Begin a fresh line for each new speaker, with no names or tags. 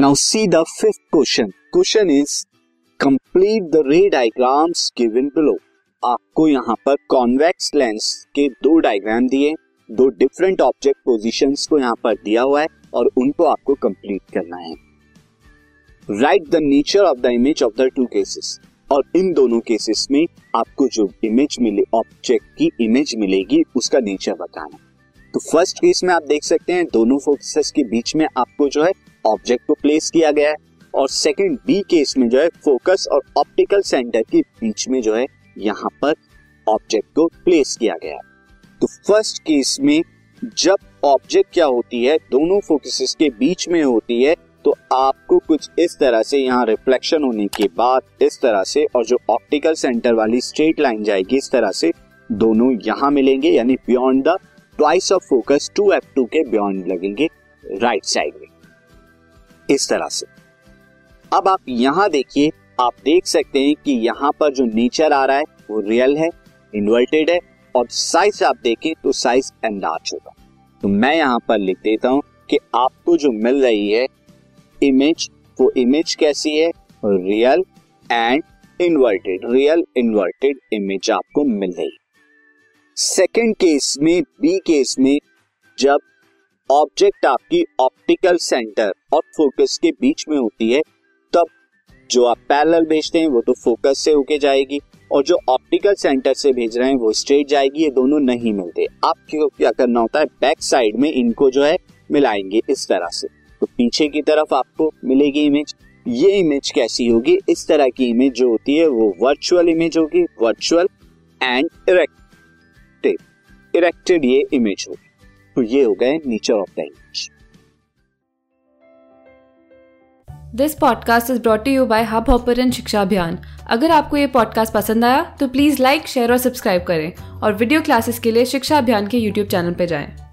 Now see the fifth question question is complete the ray diagrams given below आपको यहाँ पर convex lens के दो डायग्राम दिए दो डिफरेंट ऑब्जेक्ट पोजीशंस को यहाँ पर दिया हुआ है और उनको आपको कंप्लीट करना है। Write the nature of the image of the two cases और इन दोनों केसेस में आपको जो इमेज मिले ऑब्जेक्ट की इमेज मिलेगी, उसका नेचर बताना। तो फ़र्स्ट केस में आप देख सकते हैं, दोनों फोकसेस के बीच में आपको जो है ऑब्जेक्ट को प्लेस किया गया है और सेकंड बी केस में जो है फोकस और ऑप्टिकल सेंटर के बीच में जो है यहाँ पर ऑब्जेक्ट को प्लेस किया गया है। तो फ़र्स्ट केस में जब ऑब्जेक्ट क्या होती है, दोनों फोकसेस के बीच में होती है तो आपको कुछ इस तरह से यहाँ रिफ्लेक्शन होने के बाद इस तरह से और जो ऑप्टिकल सेंटर वाली स्ट्रेट लाइन जाएगी, इस तरह से दोनों यहाँ मिलेंगे, यानी beyond the twice of focus two F two के बियॉन्ड लगेंगे राइट साइड में। इस तरह से। अब आप यहाँ देखिए, आप देख सकते हैं कि यहाँ पर जो नेचर आ रहा है, वो रियल है इन्वर्टेड है, और साइज़ आप देखें तो साइज़ एनलार्ज होगा। तो मैं यहाँ पर लिख देता हूँ कि आपको जो मिल रही है इमेज वो इमेज कैसी है? Real and inverted real inverted image आपको मिल रही सेकेंड केस में बी केस में, जब ऑब्जेक्ट आपकी ऑप्टिकल सेंटर और फोकस के बीच में होती है, तब जो आप पैरेलल भेजते हैं, वो तो फोकस से होके जाएगी और जो ऑप्टिकल सेंटर से भेज रहे हैं, वो स्ट्रेट जाएगी, ये दोनों नहीं मिलते। आपको क्या करना होता है? बैक साइड में इनको जो है, मिलाएँगे इस तरह से। तो पीछे की तरफ़ आपको मिलेगी इमेज ये इमेज कैसी होगी? इस तरह की इमेज जो होती है, वो वर्चुअल इमेज होगी वर्चुअल एंड इरेक्टेड इरेक्टेड ये इमेज होगी। तो ये हो गए nature of English
this podcast is brought you by Hub Hopper शिक्षा अभियान अगर आपको ये पॉडकास्ट पसंद आया तो प्लीज़ लाइक शेयर और सब्सक्राइब करें और वीडियो क्लासेस के लिए शिक्षा अभियान के यूट्यूब चैनल पर जाएँ।